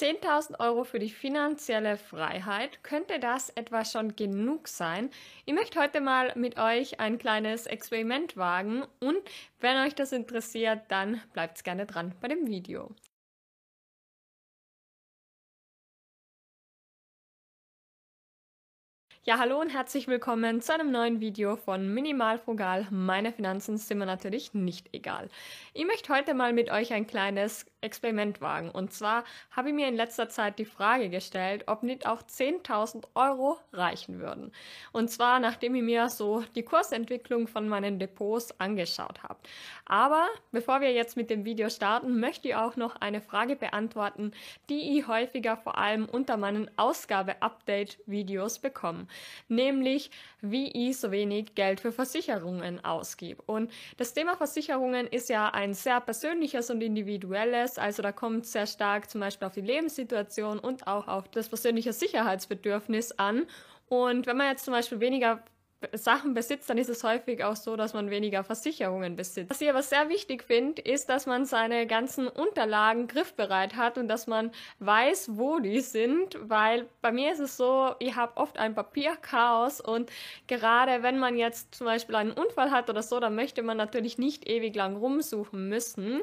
10.000 Euro für die finanzielle Freiheit. Könnte das etwa schon genug sein? Ich möchte heute mal mit euch ein kleines Experiment wagen und wenn euch das interessiert, dann bleibt gerne dran bei dem Video. Ja, hallo und herzlich willkommen zu einem neuen Video von Minimal Frugal. Meine Finanzen sind mir natürlich nicht egal. Ich möchte heute mal mit euch ein kleines Experiment wagen. Und zwar habe ich mir in letzter Zeit die Frage gestellt, ob nicht auch 10.000 Euro reichen würden. Und zwar nachdem ich mir so die Kursentwicklung von meinen Depots angeschaut habe. Aber bevor wir jetzt mit dem Video starten, möchte ich auch noch eine Frage beantworten, die ich häufiger vor allem unter meinen Ausgabe-Update-Videos bekomme nämlich wie ich so wenig Geld für Versicherungen ausgebe. Und das Thema Versicherungen ist ja ein sehr persönliches und individuelles, also da kommt sehr stark zum Beispiel auf die Lebenssituation und auch auf das persönliche Sicherheitsbedürfnis an. Und wenn man jetzt zum Beispiel weniger Sachen besitzt, dann ist es häufig auch so, dass man weniger Versicherungen besitzt. Was ich aber sehr wichtig finde, ist, dass man seine ganzen Unterlagen griffbereit hat und dass man weiß, wo die sind, weil bei mir ist es so, ich habe oft ein Papierchaos und gerade wenn man jetzt zum Beispiel einen Unfall hat oder so, dann möchte man natürlich nicht ewig lang rumsuchen müssen.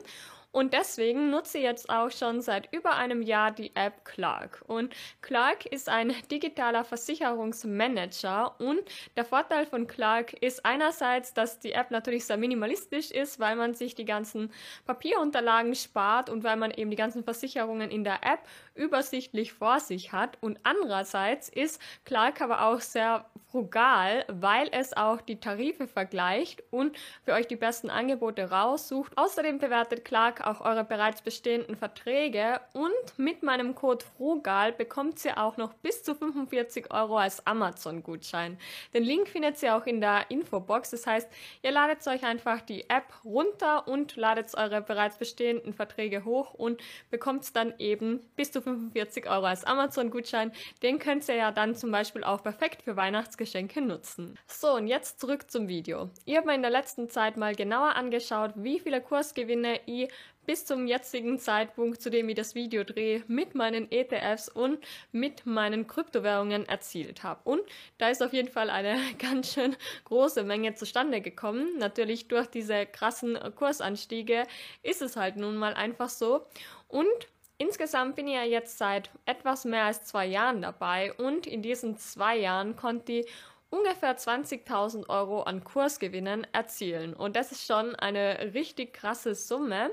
Und deswegen nutze ich jetzt auch schon seit über einem Jahr die App Clark. Und Clark ist ein digitaler Versicherungsmanager und der Vorteil von Clark ist einerseits, dass die App natürlich sehr minimalistisch ist, weil man sich die ganzen Papierunterlagen spart und weil man eben die ganzen Versicherungen in der App übersichtlich vor sich hat. Und andererseits ist Clark aber auch sehr frugal, weil es auch die Tarife vergleicht und für euch die besten Angebote raussucht. Außerdem bewertet Clark auch eure bereits bestehenden Verträge und mit meinem Code FRUGAL bekommt ihr auch noch bis zu 45 Euro als Amazon-Gutschein. Den Link findet ihr auch in der Infobox. Das heißt, ihr ladet euch einfach die App runter und ladet eure bereits bestehenden Verträge hoch und bekommt dann eben bis zu 45 Euro als Amazon-Gutschein. Den könnt ihr ja dann zum Beispiel auch perfekt für Weihnachtsgeschenke nutzen. So, und jetzt zurück zum Video. Ich habe mir in der letzten Zeit mal genauer angeschaut, wie viele Kursgewinne ich bis zum jetzigen Zeitpunkt, zu dem ich das Video drehe, mit meinen ETFs und mit meinen Kryptowährungen erzielt habe. Und da ist auf jeden Fall eine ganz schön große Menge zustande gekommen. Natürlich durch diese krassen Kursanstiege ist es halt nun mal einfach so. Und Insgesamt bin ich ja jetzt seit etwas mehr als zwei Jahren dabei und in diesen zwei Jahren konnte ich ungefähr 20.000 Euro an Kursgewinnen erzielen. Und das ist schon eine richtig krasse Summe,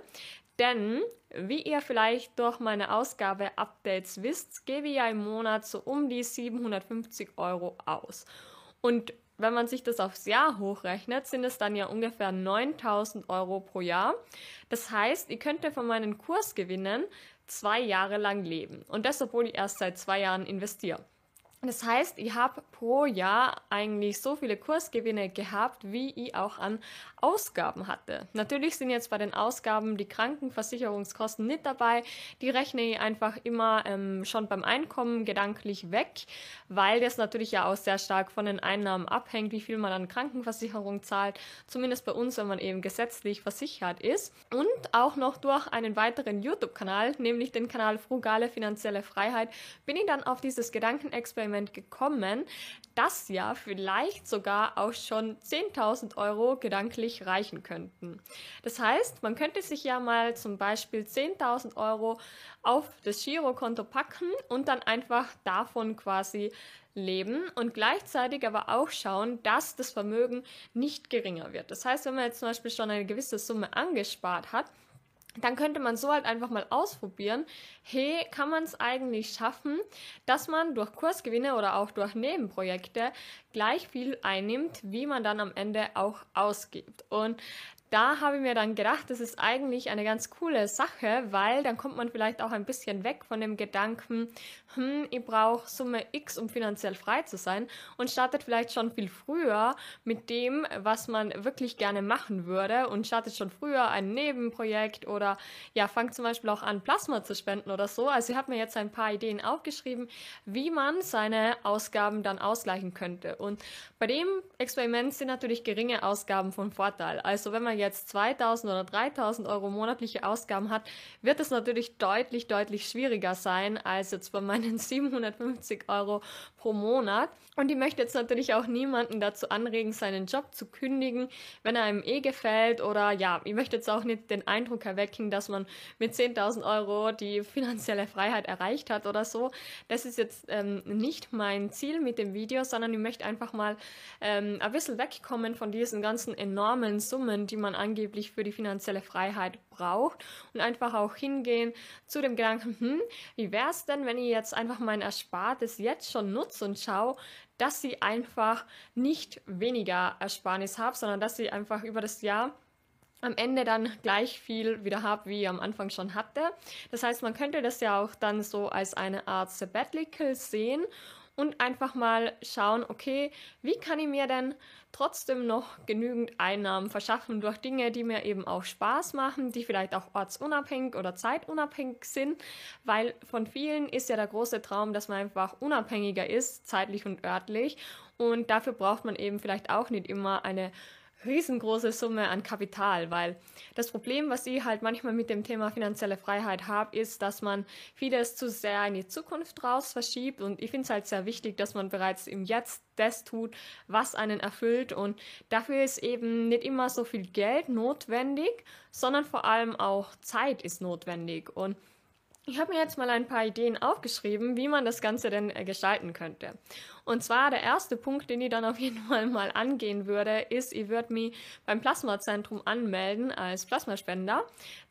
denn wie ihr vielleicht durch meine Ausgabe-Updates wisst, gebe ich ja im Monat so um die 750 Euro aus. Und wenn man sich das aufs Jahr hochrechnet, sind es dann ja ungefähr 9000 Euro pro Jahr. Das heißt, ihr könnt von meinen Kursgewinnen zwei Jahre lang leben. Und das, obwohl ich erst seit zwei Jahren investiere. Das heißt, ich habe pro Jahr eigentlich so viele Kursgewinne gehabt, wie ich auch an Ausgaben hatte. Natürlich sind jetzt bei den Ausgaben die Krankenversicherungskosten nicht dabei. Die rechne ich einfach immer ähm, schon beim Einkommen gedanklich weg, weil das natürlich ja auch sehr stark von den Einnahmen abhängt, wie viel man an Krankenversicherung zahlt. Zumindest bei uns, wenn man eben gesetzlich versichert ist. Und auch noch durch einen weiteren YouTube-Kanal, nämlich den Kanal Frugale Finanzielle Freiheit, bin ich dann auf dieses Gedankenexperiment Experiment gekommen, dass ja vielleicht sogar auch schon 10.000 Euro gedanklich reichen könnten. Das heißt, man könnte sich ja mal zum Beispiel 10.000 Euro auf das Girokonto packen und dann einfach davon quasi leben und gleichzeitig aber auch schauen, dass das Vermögen nicht geringer wird. Das heißt, wenn man jetzt zum Beispiel schon eine gewisse Summe angespart hat, dann könnte man so halt einfach mal ausprobieren, hey, kann man es eigentlich schaffen, dass man durch Kursgewinne oder auch durch Nebenprojekte gleich viel einnimmt, wie man dann am Ende auch ausgibt. Und da habe ich mir dann gedacht, das ist eigentlich eine ganz coole Sache, weil dann kommt man vielleicht auch ein bisschen weg von dem Gedanken, hm, ich brauche Summe X, um finanziell frei zu sein und startet vielleicht schon viel früher mit dem, was man wirklich gerne machen würde und startet schon früher ein Nebenprojekt oder ja, fangt zum Beispiel auch an, Plasma zu spenden oder so. Also ich habe mir jetzt ein paar Ideen aufgeschrieben, wie man seine Ausgaben dann ausgleichen könnte. Und bei dem Experiment sind natürlich geringe Ausgaben von Vorteil. Also wenn man jetzt 2000 oder 3000 Euro monatliche Ausgaben hat, wird es natürlich deutlich, deutlich schwieriger sein als jetzt bei meinen 750 Euro pro Monat. Und ich möchte jetzt natürlich auch niemanden dazu anregen, seinen Job zu kündigen, wenn er einem eh gefällt oder ja, ich möchte jetzt auch nicht den Eindruck erwecken, dass man mit 10.000 Euro die finanzielle Freiheit erreicht hat oder so. Das ist jetzt ähm, nicht mein Ziel mit dem Video, sondern ich möchte einfach mal ähm, ein bisschen wegkommen von diesen ganzen enormen Summen, die man angeblich für die finanzielle Freiheit braucht und einfach auch hingehen zu dem Gedanken, hm, wie wäre es denn, wenn ich jetzt einfach mein Erspartes jetzt schon nutze und schaue, dass sie einfach nicht weniger Ersparnis habe, sondern dass sie einfach über das Jahr am Ende dann gleich viel wieder habe, wie ich am Anfang schon hatte. Das heißt, man könnte das ja auch dann so als eine Art Sabbatical sehen und einfach mal schauen, okay, wie kann ich mir denn trotzdem noch genügend Einnahmen verschaffen durch Dinge, die mir eben auch Spaß machen, die vielleicht auch ortsunabhängig oder zeitunabhängig sind, weil von vielen ist ja der große Traum, dass man einfach unabhängiger ist, zeitlich und örtlich. Und dafür braucht man eben vielleicht auch nicht immer eine riesengroße Summe an Kapital, weil das Problem, was ich halt manchmal mit dem Thema finanzielle Freiheit habe, ist, dass man vieles zu sehr in die Zukunft raus verschiebt. Und ich finde es halt sehr wichtig, dass man bereits im Jetzt das tut, was einen erfüllt. Und dafür ist eben nicht immer so viel Geld notwendig, sondern vor allem auch Zeit ist notwendig. Und ich habe mir jetzt mal ein paar Ideen aufgeschrieben, wie man das Ganze denn äh, gestalten könnte. Und zwar der erste Punkt, den ich dann auf jeden Fall mal angehen würde, ist, ich würde mich beim Plasmazentrum anmelden als Plasmaspender.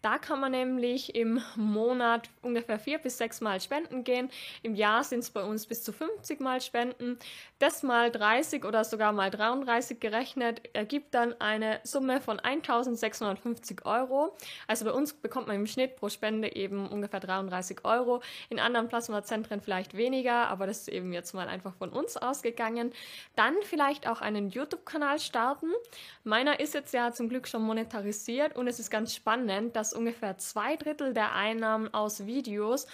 Da kann man nämlich im Monat ungefähr vier bis sechs Mal spenden gehen. Im Jahr sind es bei uns bis zu 50 Mal spenden. Das mal 30 oder sogar mal 33 gerechnet ergibt dann eine Summe von 1650 Euro. Also bei uns bekommt man im Schnitt pro Spende eben ungefähr 33 Euro. In anderen Plasmazentren vielleicht weniger, aber das ist eben jetzt mal einfach von uns uns ausgegangen. Dann vielleicht auch einen YouTube-Kanal starten. Meiner ist jetzt ja zum Glück schon monetarisiert und es ist ganz spannend, dass ungefähr zwei Drittel der Einnahmen aus Videos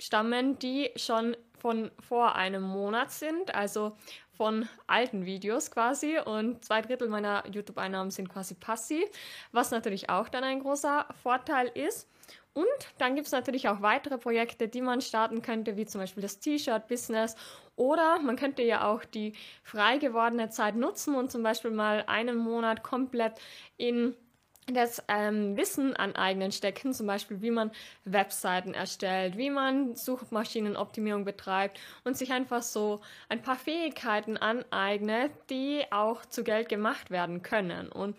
stammen, die schon von vor einem Monat sind, also von alten Videos quasi und zwei Drittel meiner YouTube-Einnahmen sind quasi passiv, was natürlich auch dann ein großer Vorteil ist. Und dann gibt es natürlich auch weitere Projekte, die man starten könnte, wie zum Beispiel das T-Shirt-Business. Oder man könnte ja auch die frei gewordene Zeit nutzen und zum Beispiel mal einen Monat komplett in das ähm, Wissen aneignen stecken, zum Beispiel wie man Webseiten erstellt, wie man Suchmaschinenoptimierung betreibt und sich einfach so ein paar Fähigkeiten aneignet, die auch zu Geld gemacht werden können. Und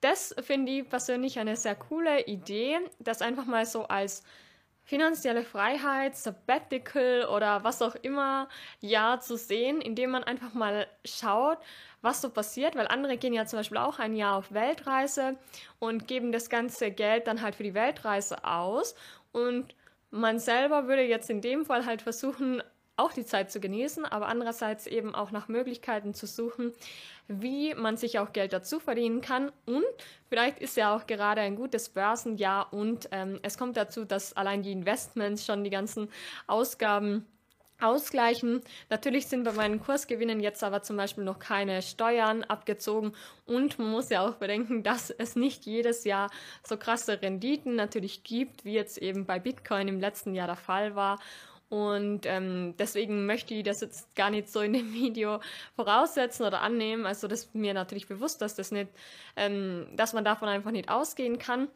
das finde ich persönlich eine sehr coole Idee, das einfach mal so als finanzielle Freiheit, Sabbatical oder was auch immer Jahr zu sehen, indem man einfach mal schaut, was so passiert, weil andere gehen ja zum Beispiel auch ein Jahr auf Weltreise und geben das ganze Geld dann halt für die Weltreise aus. Und man selber würde jetzt in dem Fall halt versuchen, auch die Zeit zu genießen, aber andererseits eben auch nach Möglichkeiten zu suchen, wie man sich auch Geld dazu verdienen kann. Und vielleicht ist ja auch gerade ein gutes Börsenjahr und ähm, es kommt dazu, dass allein die Investments schon die ganzen Ausgaben ausgleichen. Natürlich sind bei meinen Kursgewinnen jetzt aber zum Beispiel noch keine Steuern abgezogen und man muss ja auch bedenken, dass es nicht jedes Jahr so krasse Renditen natürlich gibt, wie jetzt eben bei Bitcoin im letzten Jahr der Fall war. Und ähm, deswegen möchte ich das jetzt gar nicht so in dem Video voraussetzen oder annehmen. Also das ist mir natürlich bewusst, dass das nicht, ähm, dass man davon einfach nicht ausgehen kann.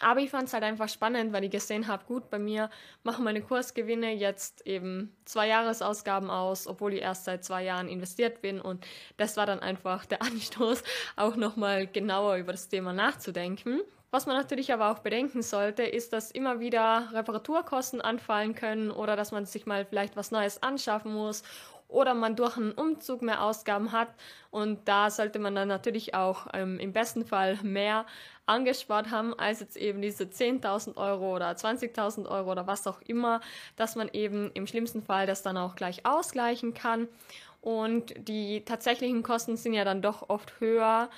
Aber ich fand es halt einfach spannend, weil ich gesehen habe, gut, bei mir machen meine Kursgewinne jetzt eben zwei Jahresausgaben aus, obwohl ich erst seit zwei Jahren investiert bin. Und das war dann einfach der Anstoß, auch nochmal genauer über das Thema nachzudenken. Was man natürlich aber auch bedenken sollte, ist, dass immer wieder Reparaturkosten anfallen können oder dass man sich mal vielleicht was Neues anschaffen muss oder man durch einen Umzug mehr Ausgaben hat. Und da sollte man dann natürlich auch ähm, im besten Fall mehr angespart haben als jetzt eben diese 10.000 Euro oder 20.000 Euro oder was auch immer, dass man eben im schlimmsten Fall das dann auch gleich ausgleichen kann. Und die tatsächlichen Kosten sind ja dann doch oft höher,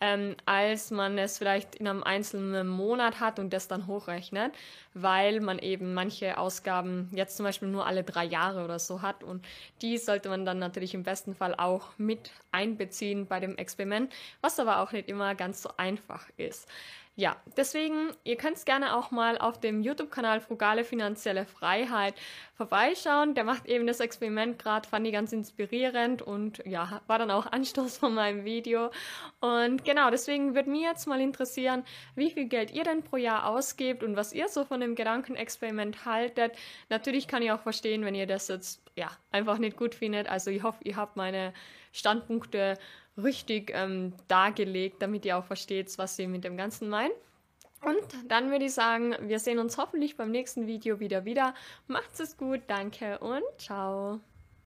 ähm, als man es vielleicht in einem einzelnen Monat hat und das dann hochrechnet, weil man eben manche Ausgaben jetzt zum Beispiel nur alle drei Jahre oder so hat und die sollte man dann natürlich im besten Fall auch mit einbeziehen bei dem Experiment, was aber auch nicht immer ganz so einfach ist. Ja, deswegen, ihr könnt gerne auch mal auf dem YouTube-Kanal Frugale Finanzielle Freiheit vorbeischauen. Der macht eben das Experiment gerade, fand ich ganz inspirierend und ja, war dann auch Anstoß von meinem Video. Und genau, deswegen würde mir jetzt mal interessieren, wie viel Geld ihr denn pro Jahr ausgebt und was ihr so von dem Gedankenexperiment haltet. Natürlich kann ich auch verstehen, wenn ihr das jetzt ja einfach nicht gut findet. Also ich hoffe, ihr habt meine Standpunkte richtig ähm, dargelegt, damit ihr auch versteht, was sie mit dem Ganzen meinen. Und dann würde ich sagen, wir sehen uns hoffentlich beim nächsten Video wieder wieder. Macht's es gut, danke und ciao.